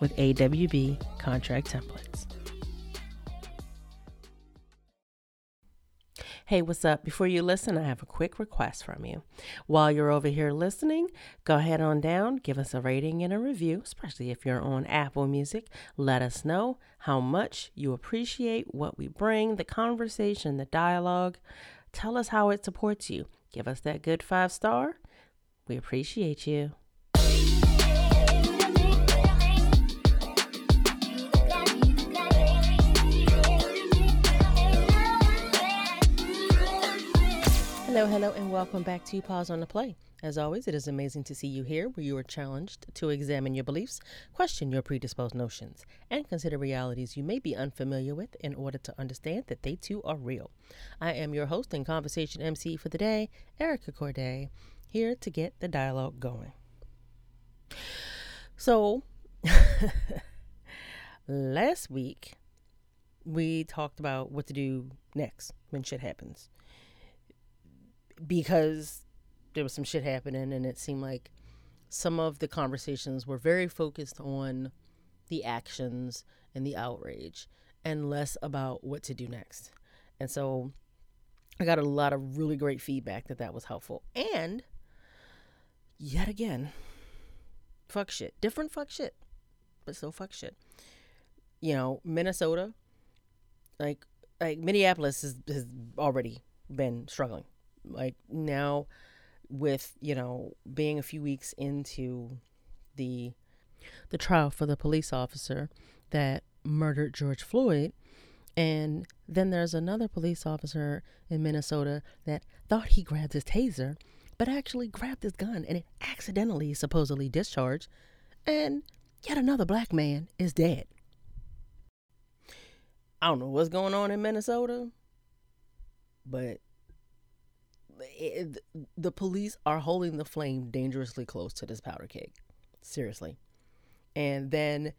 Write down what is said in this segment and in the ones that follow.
with AWB contract templates. Hey, what's up? Before you listen, I have a quick request from you. While you're over here listening, go ahead on down, give us a rating and a review, especially if you're on Apple Music. Let us know how much you appreciate what we bring, the conversation, the dialogue. Tell us how it supports you. Give us that good five star. We appreciate you. Hello, hello, and welcome back to Pause on the Play. As always, it is amazing to see you here where you are challenged to examine your beliefs, question your predisposed notions, and consider realities you may be unfamiliar with in order to understand that they too are real. I am your host and conversation MC for the day, Erica Courdae, here to get the dialogue going. So, last week we talked about what to do next when shit happens because there was some shit happening and it seemed like some of the conversations were very focused on the actions and the outrage and less about what to do next. And so I got a lot of really great feedback that that was helpful. And yet again, fuck shit. Different fuck shit, but still fuck shit. You know, Minnesota, like like Minneapolis has, has already been struggling like now with you know being a few weeks into the the trial for the police officer that murdered George Floyd and then there's another police officer in Minnesota that thought he grabbed his taser but actually grabbed his gun and it accidentally supposedly discharged and yet another black man is dead. I don't know what's going on in Minnesota but it, the police are holding the flame dangerously close to this powder keg. Seriously. And then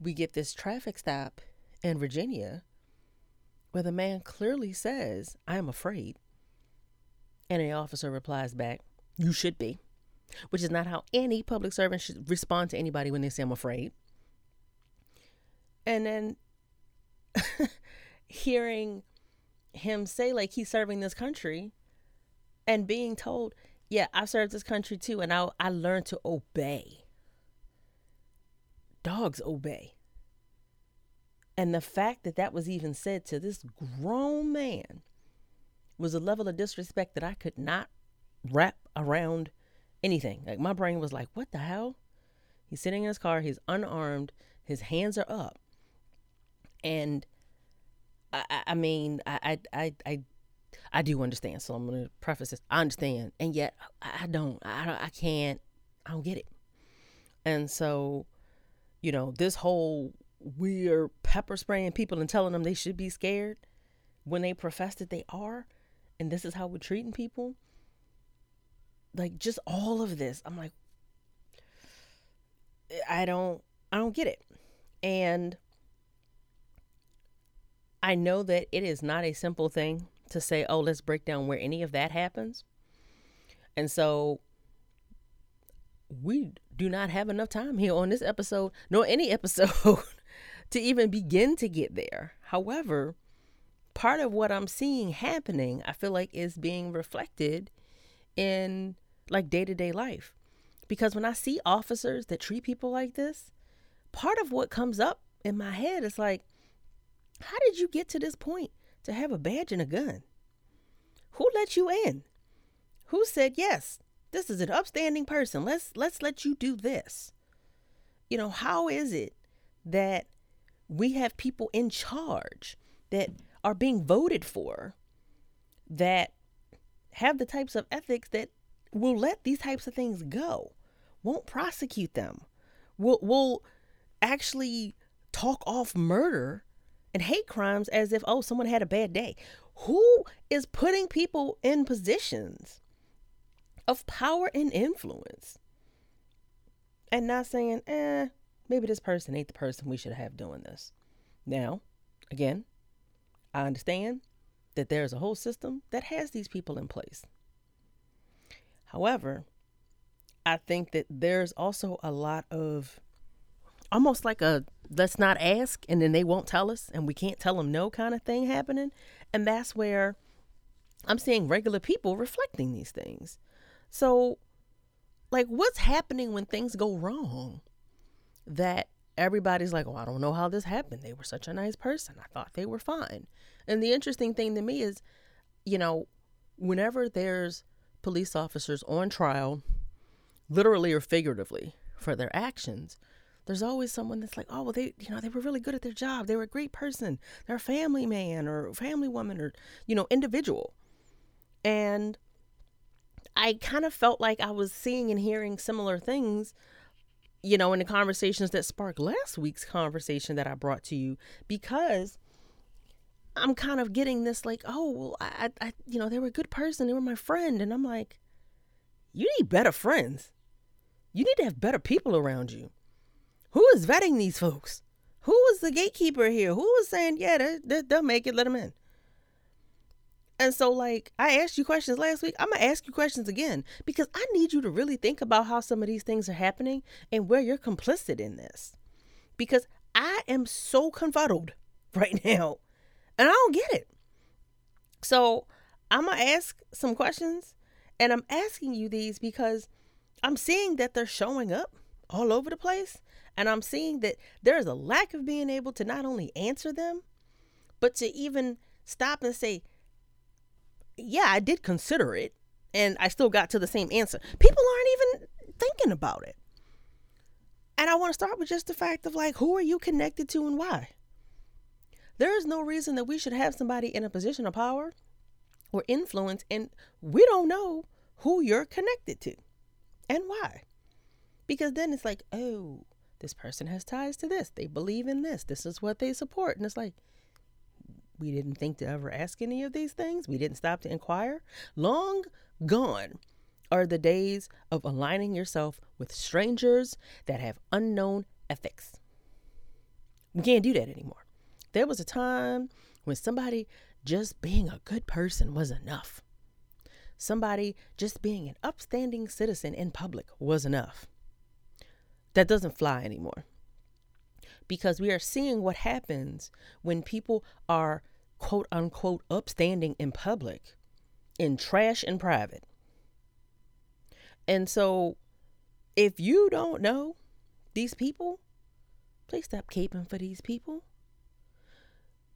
we get this traffic stop in Virginia where the man clearly says, I am afraid. And the officer replies back, You should be, which is not how any public servant should respond to anybody when they say, I'm afraid. And then hearing him say, like, he's serving this country and being told, yeah, I've served this country too, and I I learned to obey. Dogs obey. And the fact that that was even said to this grown man was a level of disrespect that I could not wrap around anything. Like my brain was like, what the hell? He's sitting in his car, he's unarmed, his hands are up. And I, I mean, I, I, I, I do understand. So I'm going to preface this. I understand. And yet I don't, I don't, I can't, I don't get it. And so, you know, this whole we're pepper spraying people and telling them they should be scared when they profess that they are, and this is how we're treating people. Like just all of this, I'm like, I don't, I don't get it. And I know that it is not a simple thing to say, oh, let's break down where any of that happens. And so we do not have enough time here on this episode, nor any episode, to even begin to get there. However, part of what I'm seeing happening, I feel like is being reflected in like day to day life. Because when I see officers that treat people like this, part of what comes up in my head is like, How did you get to this point to have a badge and a gun? Who let you in? Who said yes? This is an upstanding person. Let's let's let you do this. You know, how is it that we have people in charge that are being voted for that have the types of ethics that will let these types of things go, won't prosecute them, will will actually talk off murder and hate crimes as if oh someone had a bad day. Who is putting people in positions of power and influence? And not saying, eh, maybe this person ain't the person we should have doing this. Now, again, I understand that there's a whole system that has these people in place. However, I think that there's also a lot of almost like a let's not ask and then they won't tell us and we can't tell them no kind of thing happening. And that's where I'm seeing regular people reflecting these things. So, like, what's happening when things go wrong that everybody's like, oh, I don't know how this happened. They were such a nice person. I thought they were fine. And the interesting thing to me is, you know, whenever there's police officers on trial, literally or figuratively, for their actions, there's always someone that's like, oh, well, they, you know, they were really good at their job. They were a great person. They're a family man or family woman or, you know, individual. And I kind of felt like I was seeing and hearing similar things you know, in the conversations that sparked last week's conversation that I brought to you, because I'm kind of getting this like, oh, well, I, I, you know, they were a good person, they were my friend, and I'm like, you need better friends. You need to have better people around you. Who is vetting these folks? Who was the gatekeeper here? Who was saying, yeah, they, they, they'll make it, let them in? And so, like, I asked you questions last week. I'm going to ask you questions again because I need you to really think about how some of these things are happening and where you're complicit in this. Because I am so confuddled right now and I don't get it. So, I'm going to ask some questions and I'm asking you these because I'm seeing that they're showing up all over the place. And I'm seeing that there is a lack of being able to not only answer them, but to even stop and say, yeah, I did consider it and I still got to the same answer. People aren't even thinking about it. And I want to start with just the fact of like, who are you connected to and why? There is no reason that we should have somebody in a position of power or influence and we don't know who you're connected to and why. Because then it's like, oh, this person has ties to this. They believe in this. This is what they support. And it's like, we didn't think to ever ask any of these things. We didn't stop to inquire. Long gone are the days of aligning yourself with strangers that have unknown ethics. We can't do that anymore. There was a time when somebody just being a good person was enough. Somebody just being an upstanding citizen in public was enough. That doesn't fly anymore because we are seeing what happens when people are quote unquote upstanding in public and trash in private. And so if you don't know these people, please stop caping for these people.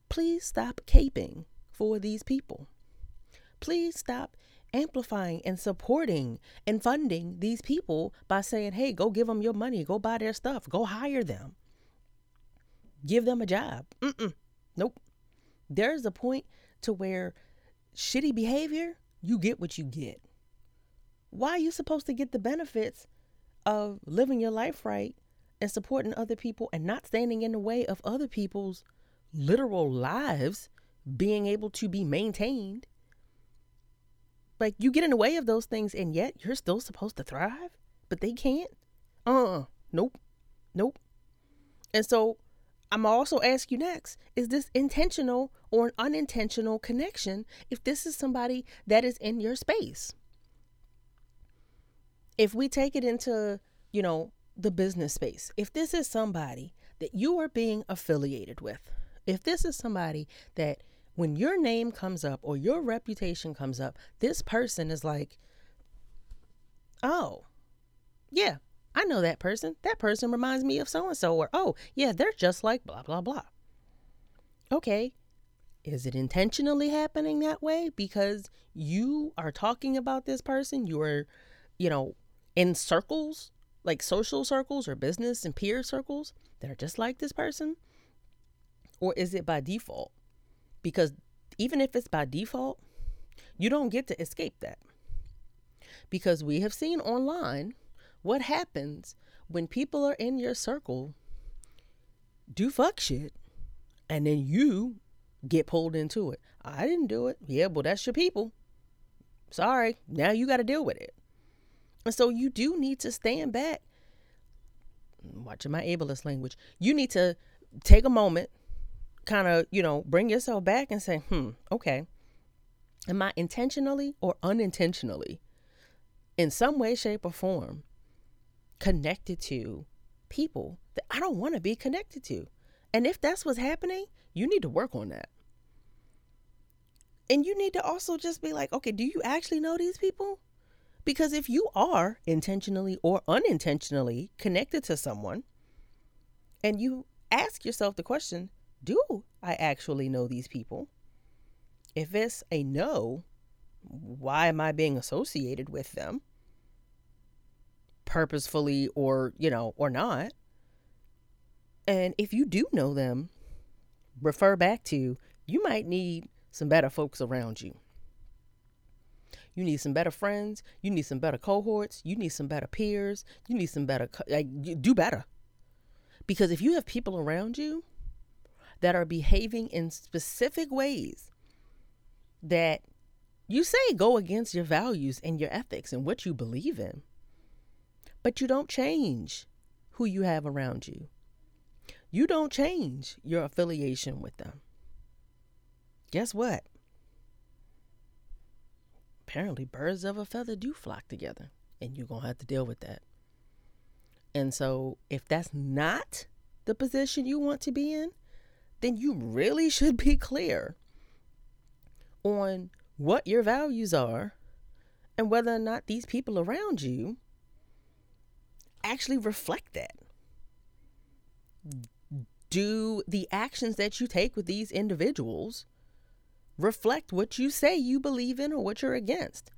Please stop caping for these people. Please stop amplifying and supporting and funding these people by saying, hey, go give them your money, go buy their stuff, go hire them give them a job. Mm-mm. Nope. There's a point to where shitty behavior, you get what you get. Why are you supposed to get the benefits of living your life right and supporting other people and not standing in the way of other people's literal lives being able to be maintained? Like you get in the way of those things and yet you're still supposed to thrive, but they can't? Uh-uh. Nope. Nope. And so I'm also ask you next, is this intentional or an unintentional connection if this is somebody that is in your space? If we take it into, you know, the business space, if this is somebody that you are being affiliated with, if this is somebody that when your name comes up or your reputation comes up, this person is like, oh, yeah, I know that person. That person reminds me of so and so. Or, oh, yeah, they're just like blah, blah, blah. okay, is it intentionally happening that way because you are talking about this person? You are, you know, in circles, like social circles or business and peer circles that are just like this person? Or is it by default? Because even if it's by default, you don't get to escape that. Because we have seen online what happens when people are in your circle do fuck shit and then you get pulled into it. I didn't do it. Yeah, well, that's your people. Sorry. Now you got to deal with it. And so you do need to stand back. watching my ableist language. You need to take a moment, kind of, you know, bring yourself back and say, hmm, okay. Am I intentionally or unintentionally, in some way, shape, or form, connected to people that I don't want to be connected to? And if that's what's happening, you need to work on that. And you need to also just be like, okay, do you actually know these people? Because if you are intentionally or unintentionally connected to someone, and you ask yourself the question, do I actually know these people? If it's a no, why am I being associated with them? Purposefully or, you know, or not. And if you do know them, refer back to you might need some better folks around you. You need some better friends. You need some better cohorts. You need some better peers. You need some better, like, do better. Because if you have people around you that are behaving in specific ways that you say go against your values and your ethics and what you believe in, but you don't change who you have around you, you don't change your affiliation with them. Guess what? Apparently, birds of a feather do flock together, and you're going to have to deal with that. And so, if that's not the position you want to be in, then you really should be clear on what your values are and whether or not these people around you actually reflect that do the actions that you take with these individuals reflect what you say you believe in or what you're against?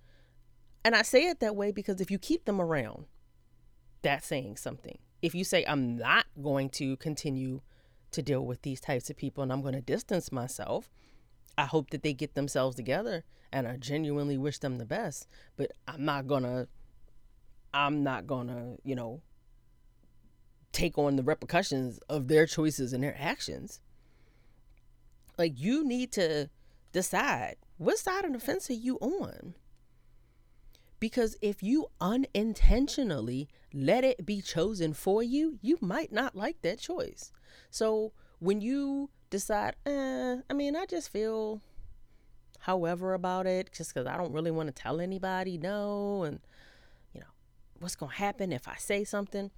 And I say it that way because if you keep them around, that's saying something. If you say, I'm not going to continue to deal with these types of people and I'm going to distance myself, I hope that they get themselves together and I genuinely wish them the best. But I'm not going to, I'm not going to, you know, take on the repercussions of their choices and their actions. Like you need to decide what side of the fence are you on? Because if you unintentionally let it be chosen for you, you might not like that choice. So when you decide, eh, I mean, I just feel however about it, just because I don't really want to tell anybody no, and you know, what's going to happen if I say something?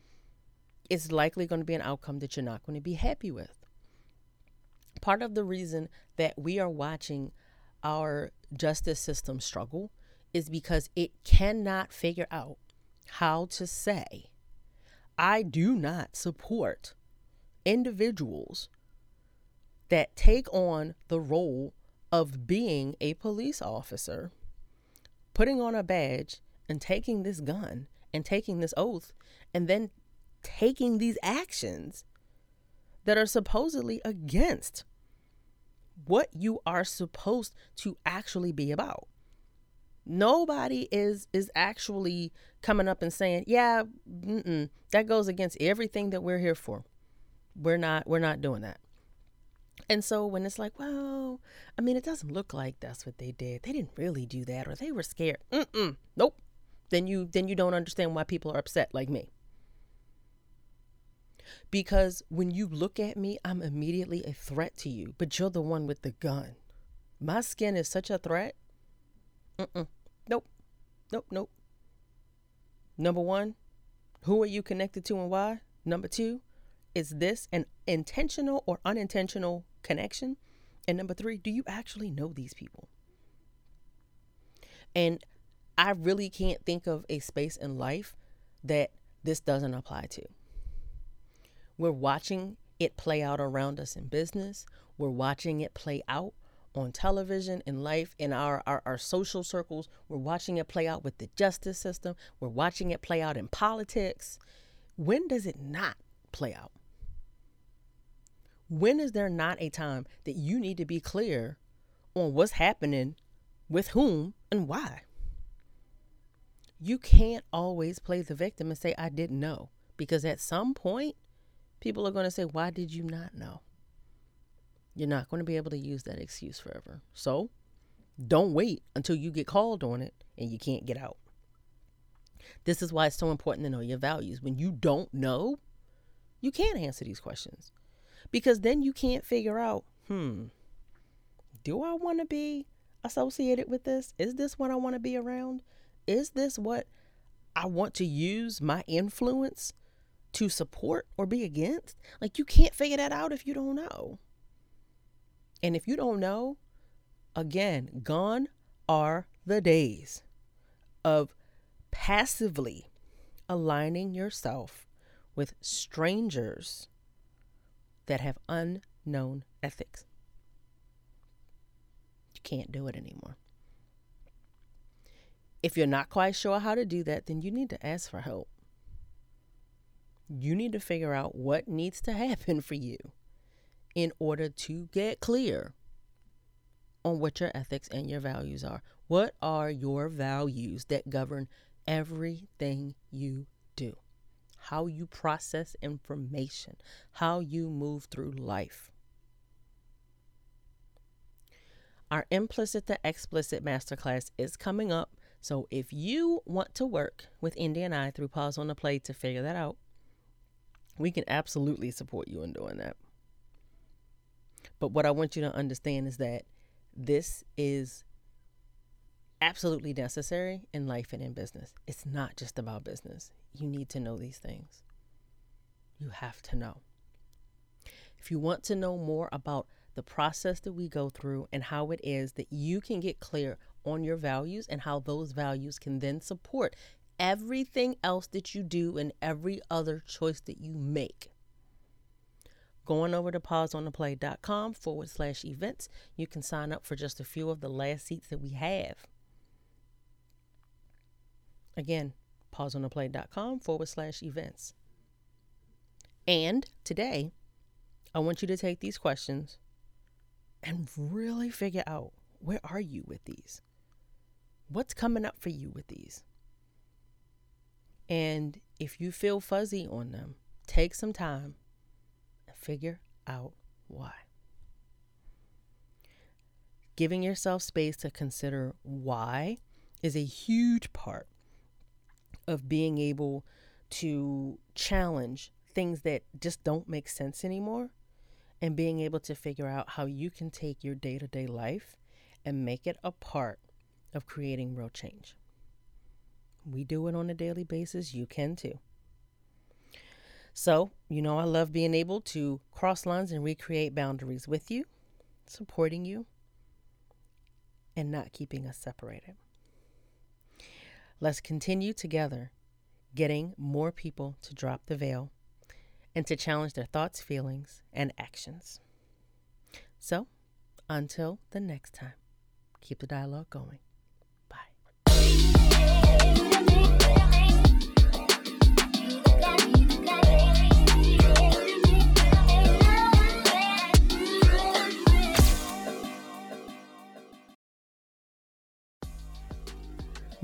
it's likely going to be an outcome that you're not going to be happy with. Part of the reason that we are watching our justice system struggle is because it cannot figure out how to say, I do not support individuals that take on the role of being a police officer, putting on a badge, and taking this gun and taking this oath, and then taking these actions that are supposedly against what you are supposed to actually be about. Nobody is is actually coming up and saying, "Yeah, that goes against everything that we're here for. We're not we're not doing that." And so when it's like, "Well, I mean, it doesn't look like that's what they did. They didn't really do that, or they were scared." Mm-mm, nope. Then you then you don't understand why people are upset like me. Because when you look at me, I'm immediately a threat to you, but you're the one with the gun. My skin is such a threat. Mm-mm. Nope. Nope. Nope. Number one, who are you connected to and why? Number two, is this an intentional or unintentional connection? And number three, do you actually know these people? And I really can't think of a space in life that this doesn't apply to. We're watching it play out around us in business. We're watching it play out on television, in life, in our, our, our social circles. We're watching it play out with the justice system. We're watching it play out in politics. When does it not play out? When is there not a time that you need to be clear on what's happening with whom and why? You can't always play the victim and say, I didn't know. Because at some point, people are going to say, Why did you not know? You're not going to be able to use that excuse forever. So don't wait until you get called on it and you can't get out. This is why it's so important to know your values. When you don't know, you can't answer these questions because then you can't figure out, hmm, do I want to be associated with this? Is this what I want to be around? Is this what I want to use my influence to support or be against? Like, you can't figure that out if you don't know. And if you don't know, again, gone are the days of passively aligning yourself with strangers that have unknown ethics. You can't do it anymore. If you're not quite sure how to do that, then you need to ask for help. You need to figure out what needs to happen for you in order to get clear on what your ethics and your values are. What are your values that govern everything you do? How you process information, how you move through life. Our implicit to explicit masterclass is coming up so if you want to work with Indy and I through Pause on the Play to figure that out, we can absolutely support you in doing that. But what I want you to understand is that this is absolutely necessary in life and in business. It's not just about business. You need to know these things. You have to know. If you want to know more about the process that we go through and how it is that you can get clear on your values and how those values can then support everything else that you do and every other choice that you make. Going over to pauseontheplay.com forward slash events, you can sign up for just a few of the last seats that we have. Again, pauseontheplay.com forward slash events. And today, I want you to take these questions and really figure out where are you with these? What's coming up for you with these? And if you feel fuzzy on them, take some time figure out why. Giving yourself space to consider why is a huge part of being able to challenge things that just don't make sense anymore and being able to figure out how you can take your day to day life and make it a part of creating real change. We do it on a daily basis. You can too. So, you know, I love being able to cross lines and recreate boundaries with you, supporting you, and not keeping us separated. Let's continue together getting more people to drop the veil and to challenge their thoughts, feelings, and actions. So, until the next time, keep the dialogue going.